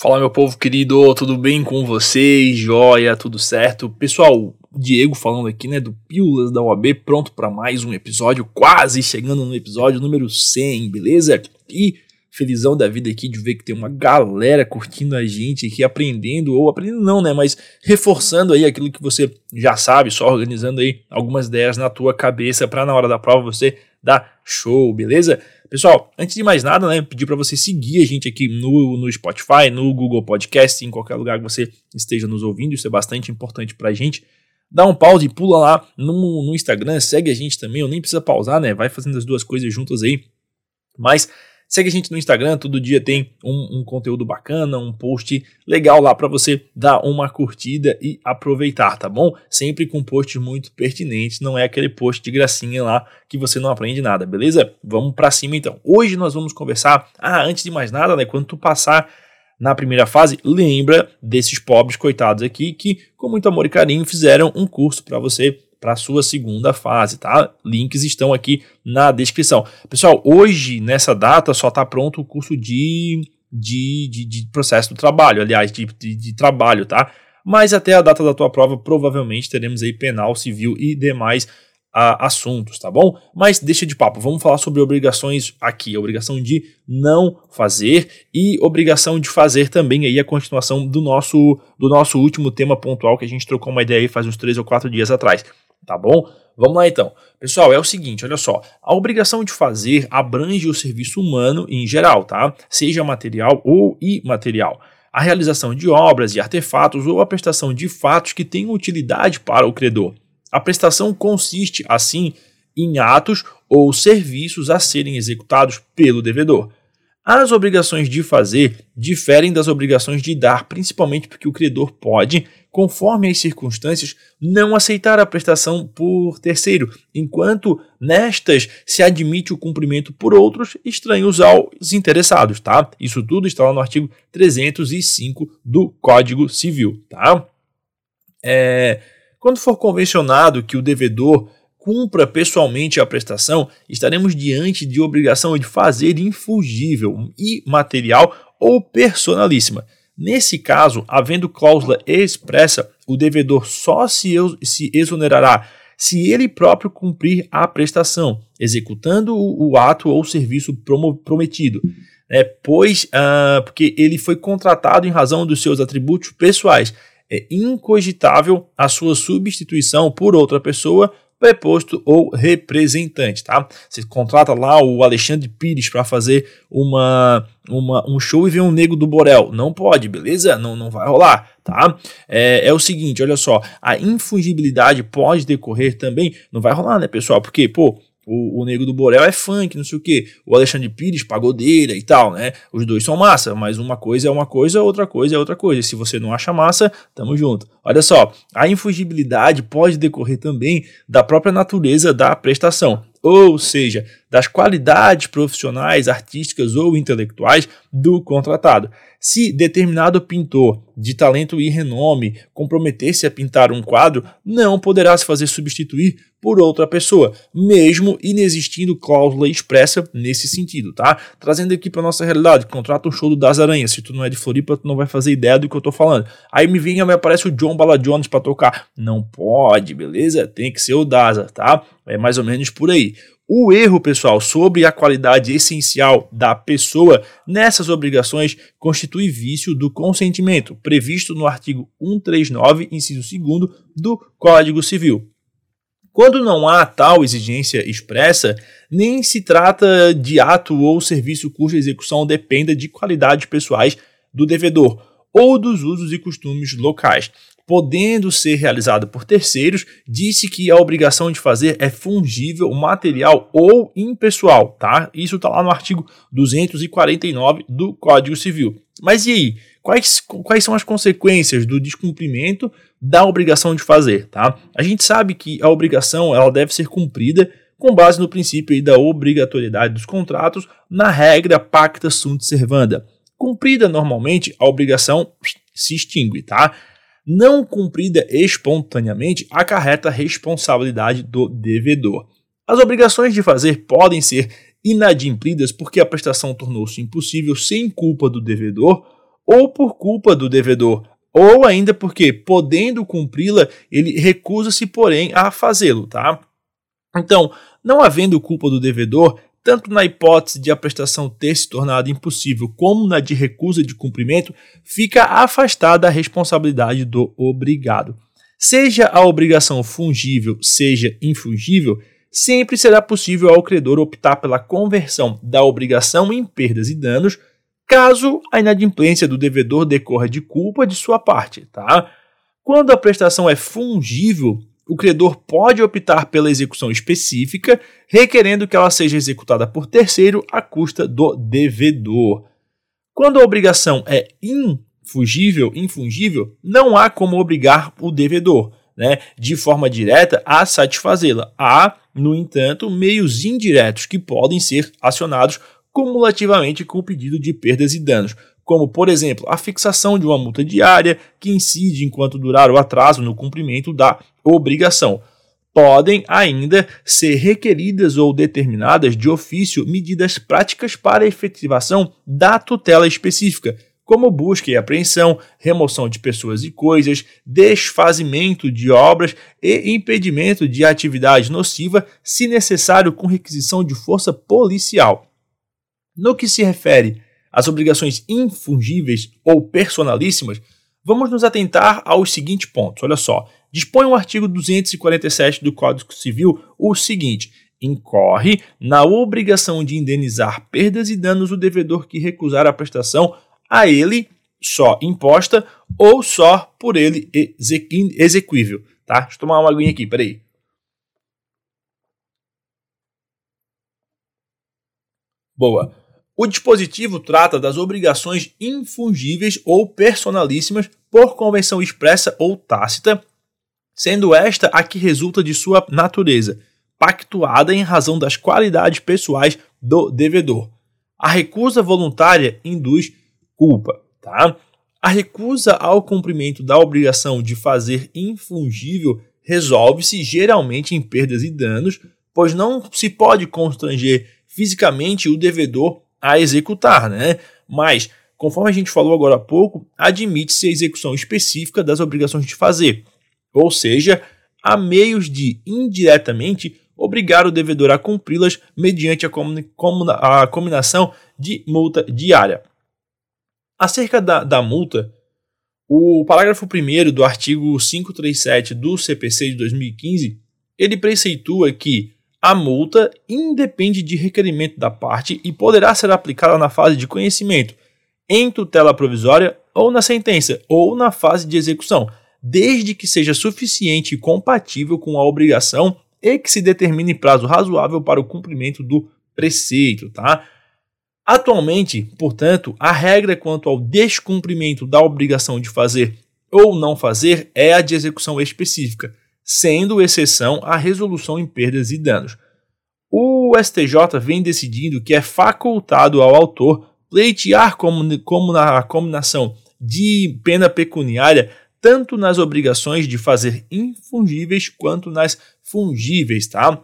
Fala meu povo querido, tudo bem com vocês? Joia, tudo certo? Pessoal, Diego falando aqui, né, do Pílulas da UAB, pronto para mais um episódio, quase chegando no episódio número 100, beleza? E felizão da vida aqui de ver que tem uma galera curtindo a gente aqui, aprendendo, ou aprendendo não, né, mas reforçando aí aquilo que você já sabe, só organizando aí algumas ideias na tua cabeça para na hora da prova você dar show, beleza? Pessoal, antes de mais nada, né, pedir para você seguir a gente aqui no, no Spotify, no Google Podcast, em qualquer lugar que você esteja nos ouvindo, isso é bastante importante pra gente. Dá um pause e pula lá no, no Instagram, segue a gente também, ou nem precisa pausar, né? Vai fazendo as duas coisas juntas aí. Mas Segue a gente no Instagram, todo dia tem um, um conteúdo bacana, um post legal lá para você dar uma curtida e aproveitar, tá bom? Sempre com posts muito pertinentes, não é aquele post de gracinha lá que você não aprende nada, beleza? Vamos para cima então. Hoje nós vamos conversar. Ah, antes de mais nada, né? Quando tu passar na primeira fase, lembra desses pobres coitados aqui que, com muito amor e carinho, fizeram um curso para você para a sua segunda fase, tá? Links estão aqui na descrição. Pessoal, hoje, nessa data, só está pronto o curso de, de, de, de, processo do trabalho, aliás, de, de, de trabalho, tá? Mas até a data da tua prova, provavelmente teremos aí penal, civil e demais assuntos, tá bom? Mas deixa de papo, vamos falar sobre obrigações aqui, obrigação de não fazer e obrigação de fazer também aí a continuação do nosso do nosso último tema pontual que a gente trocou uma ideia aí faz uns três ou quatro dias atrás tá bom? Vamos lá então. Pessoal, é o seguinte, olha só, a obrigação de fazer abrange o serviço humano em geral, tá? Seja material ou imaterial. A realização de obras e artefatos ou a prestação de fatos que tenham utilidade para o credor. A prestação consiste, assim, em atos ou serviços a serem executados pelo devedor. As obrigações de fazer diferem das obrigações de dar, principalmente porque o credor pode, conforme as circunstâncias, não aceitar a prestação por terceiro, enquanto nestas se admite o cumprimento por outros estranhos aos interessados, tá? Isso tudo está lá no artigo 305 do Código Civil, tá? É, quando for convencionado que o devedor cumpra pessoalmente a prestação, estaremos diante de obrigação de fazer infugível, imaterial ou personalíssima. Nesse caso, havendo cláusula expressa, o devedor só se, se exonerará se ele próprio cumprir a prestação, executando o, ato ou serviço prometido. É, pois, uh, porque ele foi contratado em razão dos seus atributos pessoais. É incogitável a sua substituição por outra pessoa preposto ou representante, tá? Você contrata lá o Alexandre Pires para fazer uma, uma, um show e vem um nego do Borel. Não pode, beleza? Não, não vai rolar, tá? É, é o seguinte, olha só, a infungibilidade pode decorrer também, não vai rolar, né, pessoal? Porque, pô, o, o Nego do Borel é funk, não sei o que. O Alexandre Pires, pagodeira e tal, né? Os dois são massa, mas uma coisa é uma coisa, outra coisa é outra coisa. Se você não acha massa, tamo junto. Olha só, a infugibilidade pode decorrer também da própria natureza da prestação ou seja, das qualidades profissionais, artísticas ou intelectuais do contratado. Se determinado pintor de talento e renome comprometer-se a pintar um quadro, não poderá se fazer substituir por outra pessoa, mesmo inexistindo cláusula expressa nesse sentido, tá? Trazendo aqui para nossa realidade, contrata um show do Das Aranhas, se tu não é de Floripa, tu não vai fazer ideia do que eu tô falando. Aí me vem, me aparece o John Bala Jones para tocar. Não pode, beleza? Tem que ser o Daza, tá? É mais ou menos por aí. O erro, pessoal, sobre a qualidade essencial da pessoa nessas obrigações constitui vício do consentimento, previsto no artigo 139, inciso 2 do Código Civil. Quando não há tal exigência expressa, nem se trata de ato ou serviço cuja execução dependa de qualidades pessoais do devedor ou dos usos e costumes locais podendo ser realizada por terceiros, disse que a obrigação de fazer é fungível, material ou impessoal, tá? Isso está lá no artigo 249 do Código Civil. Mas e aí? Quais, quais são as consequências do descumprimento da obrigação de fazer, tá? A gente sabe que a obrigação ela deve ser cumprida com base no princípio da obrigatoriedade dos contratos na regra pacta sunt servanda. Cumprida normalmente, a obrigação se extingue, tá? não cumprida espontaneamente acarreta responsabilidade do devedor. As obrigações de fazer podem ser inadimplidas porque a prestação tornou-se impossível sem culpa do devedor ou por culpa do devedor, ou ainda porque, podendo cumpri-la, ele recusa-se, porém, a fazê-lo, tá? Então, não havendo culpa do devedor, tanto na hipótese de a prestação ter se tornado impossível, como na de recusa de cumprimento, fica afastada a responsabilidade do obrigado. Seja a obrigação fungível, seja infungível, sempre será possível ao credor optar pela conversão da obrigação em perdas e danos, caso a inadimplência do devedor decorra de culpa de sua parte, tá? Quando a prestação é fungível, o credor pode optar pela execução específica, requerendo que ela seja executada por terceiro à custa do devedor. Quando a obrigação é infungível, infungível, não há como obrigar o devedor, né, de forma direta a satisfazê-la. Há, no entanto, meios indiretos que podem ser acionados cumulativamente com o pedido de perdas e danos, como, por exemplo, a fixação de uma multa diária que incide enquanto durar o atraso no cumprimento da obrigação. Podem ainda ser requeridas ou determinadas de ofício medidas práticas para efetivação da tutela específica, como busca e apreensão, remoção de pessoas e coisas, desfazimento de obras e impedimento de atividade nociva, se necessário com requisição de força policial. No que se refere às obrigações infungíveis ou personalíssimas, vamos nos atentar aos seguintes pontos. Olha só, dispõe o artigo 247 do Código Civil o seguinte: incorre na obrigação de indenizar perdas e danos o devedor que recusar a prestação a ele só imposta ou só por ele exequível, tá? Deixa eu tomar uma aguinha aqui, peraí. Boa. O dispositivo trata das obrigações infungíveis ou personalíssimas por convenção expressa ou tácita, sendo esta a que resulta de sua natureza, pactuada em razão das qualidades pessoais do devedor. A recusa voluntária induz culpa, tá? A recusa ao cumprimento da obrigação de fazer infungível resolve-se geralmente em perdas e danos, pois não se pode constranger fisicamente o devedor a executar, né? Mas, conforme a gente falou agora há pouco, admite-se a execução específica das obrigações de fazer, ou seja, há meios de indiretamente obrigar o devedor a cumpri-las mediante a, a combinação de multa diária. Acerca da, da multa, o parágrafo 1 do artigo 537 do CPC de 2015, ele preceitua que a multa independe de requerimento da parte e poderá ser aplicada na fase de conhecimento, em tutela provisória ou na sentença, ou na fase de execução, desde que seja suficiente e compatível com a obrigação e que se determine prazo razoável para o cumprimento do preceito, tá? Atualmente, portanto, a regra quanto ao descumprimento da obrigação de fazer ou não fazer é a de execução específica, sendo exceção a resolução em perdas e danos. O STJ vem decidindo que é facultado ao autor pleitear como, como na combinação de pena pecuniária tanto nas obrigações de fazer infungíveis quanto nas fungíveis, tá?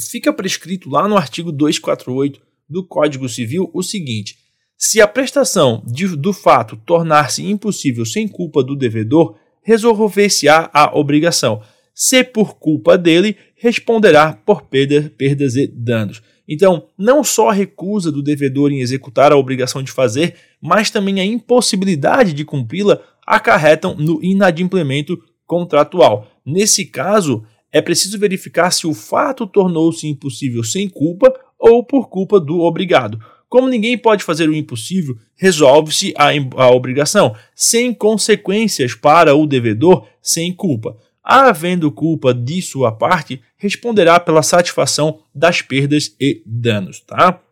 Fica prescrito lá no artigo 248 do Código Civil o seguinte: se a prestação de, do fato tornar-se impossível sem culpa do devedor, resolver-se-á a obrigação. Se por culpa dele, responderá por perda, perdas e danos. Então, não só a recusa do devedor em executar a obrigação de fazer, mas também a impossibilidade de cumpri-la acarretam no inadimplemento contratual. Nesse caso, é preciso verificar se o fato tornou-se impossível sem culpa ou por culpa do obrigado. Como ninguém pode fazer o impossível, resolve-se a, a obrigação, sem consequências para o devedor, sem culpa. Havendo culpa de sua parte, responderá pela satisfação das perdas e danos, tá?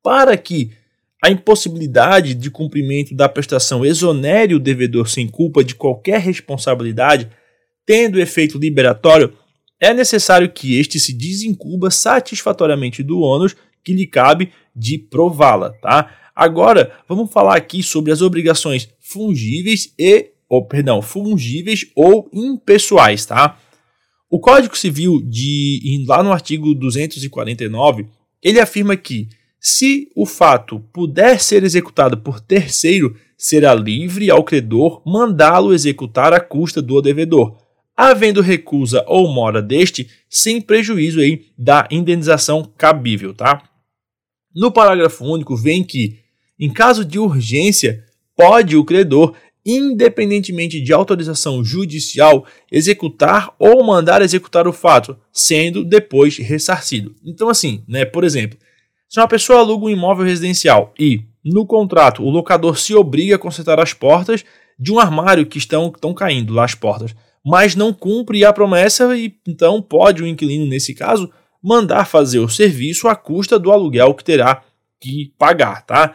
Para que a impossibilidade de cumprimento da prestação exonere o devedor sem culpa de qualquer responsabilidade, tendo efeito liberatório, é necessário que este se desincuba satisfatoriamente do ônus que lhe cabe de prová-la, tá? Agora, vamos falar aqui sobre as obrigações fungíveis e, ou, perdão, fungíveis ou impessoais, tá? O Código Civil de lá no artigo 249, ele afirma que se o fato puder ser executado por terceiro, será livre ao credor mandá-lo executar à custa do devedor, havendo recusa ou mora deste, sem prejuízo aí da indenização cabível, tá? No parágrafo único vem que, em caso de urgência, pode o credor, independentemente de autorização judicial, executar ou mandar executar o fato, sendo depois ressarcido. Então, assim, né, por exemplo, se uma pessoa aluga um imóvel residencial e, no contrato, o locador se obriga a consertar as portas de um armário que estão, estão caindo lá as portas, mas não cumpre a promessa e então pode o inquilino, nesse caso, mandar fazer o serviço à custa do aluguel que terá que pagar, tá?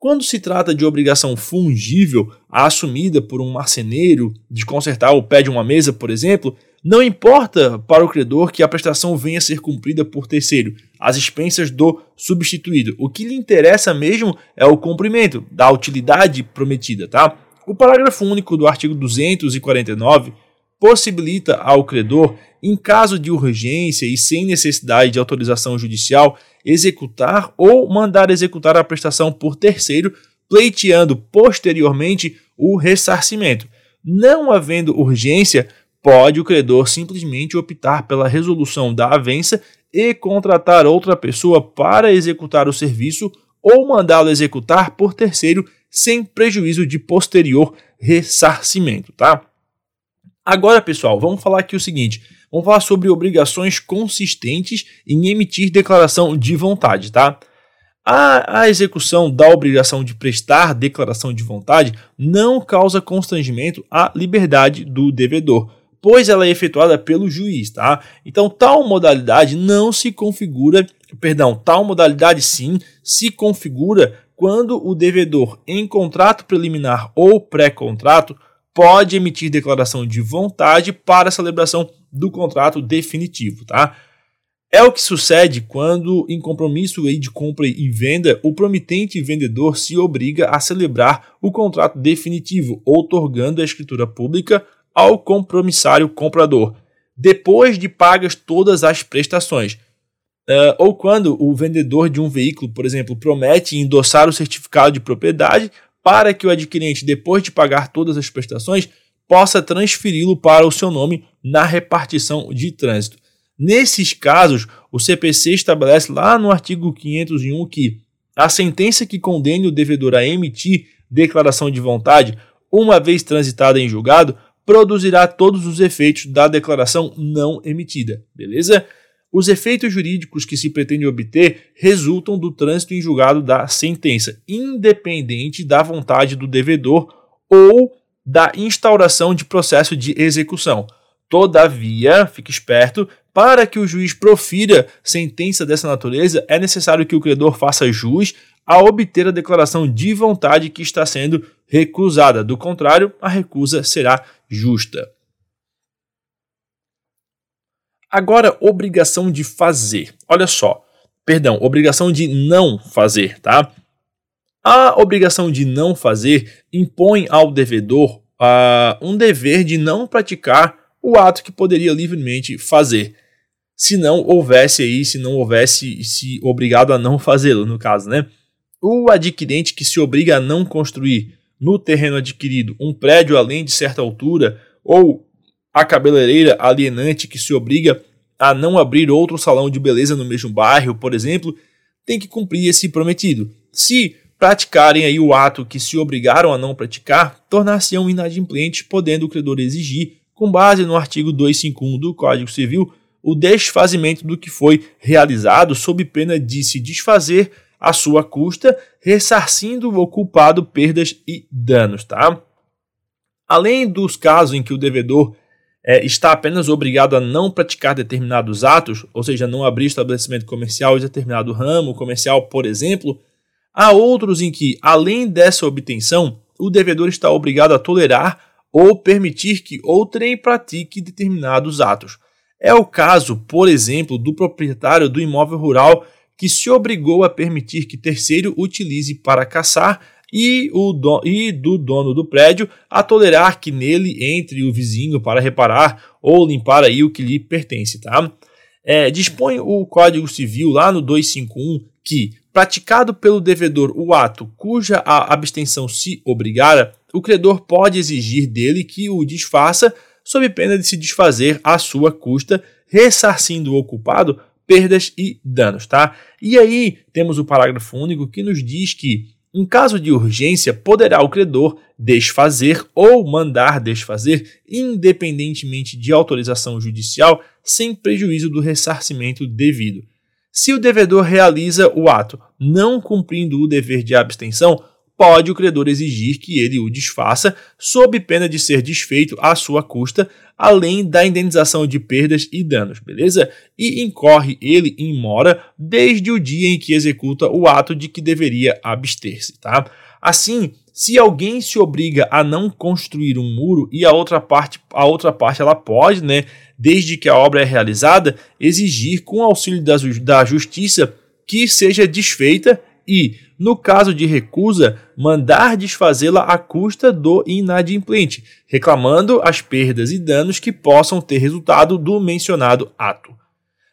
Quando se trata de obrigação fungível, assumida por um marceneiro de consertar o pé de uma mesa, por exemplo, não importa para o credor que a prestação venha a ser cumprida por terceiro, às expensas do substituído. O que lhe interessa mesmo é o cumprimento da utilidade prometida, tá? O parágrafo único do artigo 249 possibilita ao credor, em caso de urgência e sem necessidade de autorização judicial, executar ou mandar executar a prestação por terceiro, pleiteando posteriormente o ressarcimento. Não havendo urgência, pode o credor simplesmente optar pela resolução da avença e contratar outra pessoa para executar o serviço ou mandá-lo executar por terceiro sem prejuízo de posterior ressarcimento, tá? Agora, pessoal, vamos falar aqui o seguinte: vamos falar sobre obrigações consistentes em emitir declaração de vontade, tá? A, a, execução da obrigação de prestar declaração de vontade não causa constrangimento à liberdade do devedor, pois ela é efetuada pelo juiz, tá? Então, tal modalidade não se configura, perdão, tal modalidade sim se configura quando o devedor, em contrato preliminar ou pré-contrato, pode emitir declaração de vontade para a celebração do contrato definitivo, tá? É o que sucede quando, em compromisso de compra e venda, o promitente vendedor se obriga a celebrar o contrato definitivo, outorgando a escritura pública ao compromissário comprador, depois de pagas todas as prestações. Uh, ou quando o vendedor de um veículo, por exemplo, promete endossar o certificado de propriedade para que o adquirente, depois de pagar todas as prestações, possa transferi-lo para o seu nome na repartição de trânsito. Nesses casos, o CPC estabelece lá no artigo 501 que a sentença que condene o devedor a emitir declaração de vontade, uma vez transitada em julgado, produzirá todos os efeitos da declaração não emitida, beleza? Os efeitos jurídicos que se pretende obter resultam do trânsito em julgado da sentença, independente da vontade do devedor ou da instauração de processo de execução. Todavia, fique esperto, para que o juiz profira sentença dessa natureza, é necessário que o credor faça jus a obter a declaração de vontade que está sendo recusada. Do contrário, a recusa será justa. Agora, obrigação de fazer. Olha só. Perdão, obrigação de não fazer, tá? A obrigação de não fazer impõe ao devedor uh, um dever de não praticar o ato que poderia livremente fazer. Se não houvesse aí, se não houvesse se obrigado a não fazê-lo, no caso, né? O adquirente que se obriga a não construir no terreno adquirido um prédio além de certa altura ou a cabeleireira alienante que se obriga a não abrir outro salão de beleza no mesmo bairro, por exemplo, tem que cumprir esse prometido. Se praticarem aí o ato que se obrigaram a não praticar, tornar-se-ão inadimplentes, podendo o credor exigir, com base no artigo 251 do Código Civil, o desfazimento do que foi realizado sob pena de se desfazer à sua custa, ressarcindo o culpado perdas e danos, tá? Além dos casos em que o devedor é, está apenas obrigado a não praticar determinados atos, ou seja, não abrir estabelecimento comercial em determinado ramo comercial, por exemplo, há outros em que, além dessa obtenção, o devedor está obrigado a tolerar ou permitir que outrem pratique determinados atos. É o caso, por exemplo, do proprietário do imóvel rural que se obrigou a permitir que terceiro utilize para caçar e, o do, e do dono do prédio a tolerar que nele entre o vizinho para reparar ou limpar aí o que lhe pertence, tá? É, dispõe o Código Civil lá no 251 que, praticado pelo devedor o ato cuja a abstenção se obrigara, o credor pode exigir dele que o desfaça, sob pena de se desfazer à sua custa, ressarcindo o culpado perdas e danos, tá? E aí temos o parágrafo único que nos diz que, em caso de urgência, poderá o credor desfazer ou mandar desfazer, independentemente de autorização judicial, sem prejuízo do ressarcimento devido. Se o devedor realiza o ato não cumprindo o dever de abstenção, pode o credor exigir que ele o desfaça, sob pena de ser desfeito à sua custa, além da indenização de perdas e danos, beleza? E incorre ele em mora desde o dia em que executa o ato de que deveria abster-se, tá? Assim, se alguém se obriga a não construir um muro e a outra parte, a outra parte ela pode, né, desde que a obra é realizada, exigir com auxílio da, da justiça que seja desfeita e, no caso de recusa, mandar desfazê-la à custa do inadimplente, reclamando as perdas e danos que possam ter resultado do mencionado ato.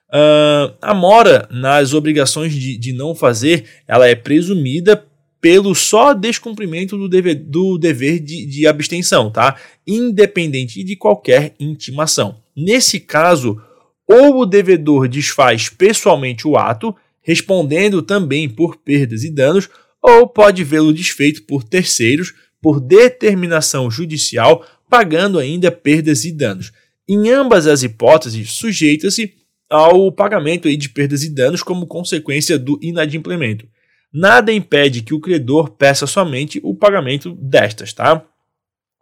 Uh, a mora nas obrigações de, de não fazer, ela é presumida pelo só descumprimento do dever, do dever de, de abstenção, tá? Independente de qualquer intimação. Nesse caso, ou o devedor desfaz pessoalmente o ato, respondendo também por perdas e danos, ou pode vê-lo desfeito por terceiros por determinação judicial, pagando ainda perdas e danos. Em ambas as hipóteses, sujeita-se ao pagamento de perdas e danos como consequência do inadimplemento. Nada impede que o credor peça somente o pagamento destas, tá?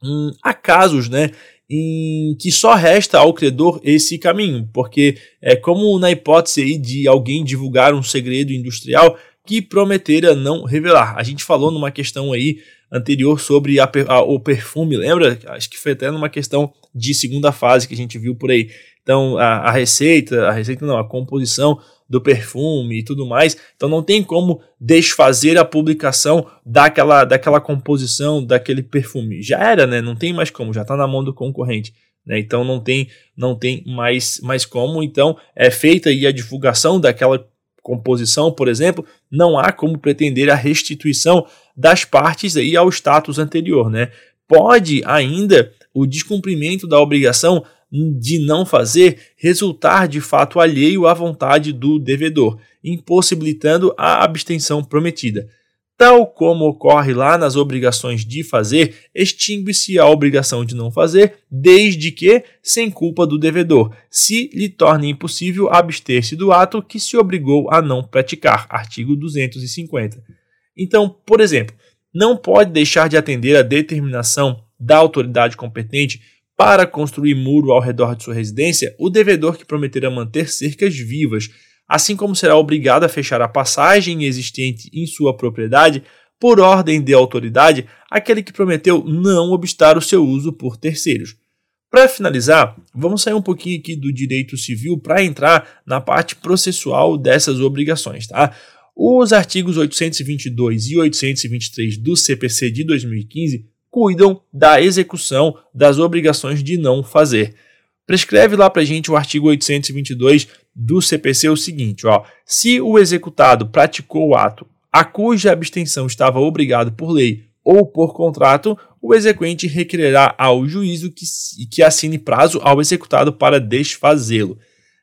Hum, há casos, né, em que só resta ao credor esse caminho, porque é como na hipótese aí de alguém divulgar um segredo industrial que prometera não revelar. A gente falou numa questão aí anterior sobre a, a, o perfume, lembra? Acho que foi até numa questão de segunda fase que a gente viu por aí. Então, a, a receita, a receita não, a composição do perfume e tudo mais. Então não tem como desfazer a publicação daquela, daquela composição, daquele perfume. Já era, né? Não tem mais como, já está na mão do concorrente. Né? Então não tem, não tem mais, mais como. Então é feita aí a divulgação daquela composição, por exemplo, não há como pretender a restituição das partes aí ao status anterior, né? Pode ainda o descumprimento da obrigação de não fazer resultar de fato alheio à vontade do devedor, impossibilitando a abstenção prometida. Tal como ocorre lá nas obrigações de fazer, extingue-se a obrigação de não fazer, desde que sem culpa do devedor, se lhe torne impossível abster-se do ato que se obrigou a não praticar. Artigo 250. Então, por exemplo, não pode deixar de atender a determinação da autoridade competente para construir muro ao redor de sua residência, o devedor que prometerá manter cercas vivas, assim como será obrigado a fechar a passagem existente em sua propriedade por ordem de autoridade aquele que prometeu não obstar o seu uso por terceiros. Para finalizar, vamos sair um pouquinho aqui do direito civil para entrar na parte processual dessas obrigações, tá? Os artigos 822 e 823 do CPC de 2015 cuidam da execução das obrigações de não fazer. Prescreve lá para a gente o artigo 822 do CPC o seguinte: ó, se o executado praticou o ato a cuja abstenção estava obrigado por lei ou por contrato, o exequente requererá ao juízo que, que assine prazo ao executado para desfazê-lo.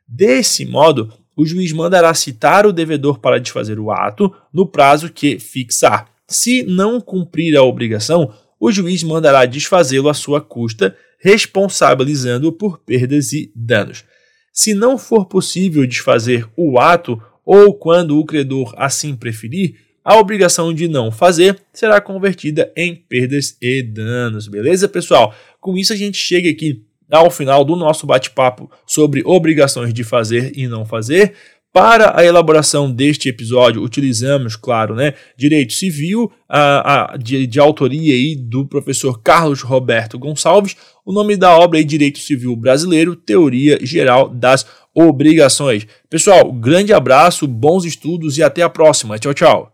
Desse modo, o juiz mandará citar o devedor para desfazer o ato no prazo que fixar. Se não cumprir a obrigação, o juiz mandará desfazê-lo à sua custa, responsabilizando-o por perdas e danos. Se não for possível desfazer o ato, ou quando o credor assim preferir, a obrigação de não fazer será convertida em perdas e danos. Beleza, pessoal? Com isso, a gente chega aqui ao final do nosso bate-papo sobre obrigações de fazer e não fazer. Para a elaboração deste episódio, utilizamos, claro, né, direito civil, a, a de, de, autoria aí do professor Carlos Roberto Gonçalves, o nome da obra é Direito Civil Brasileiro, Teoria Geral das Obrigações. Pessoal, grande abraço, bons estudos e até a próxima. Tchau, tchau.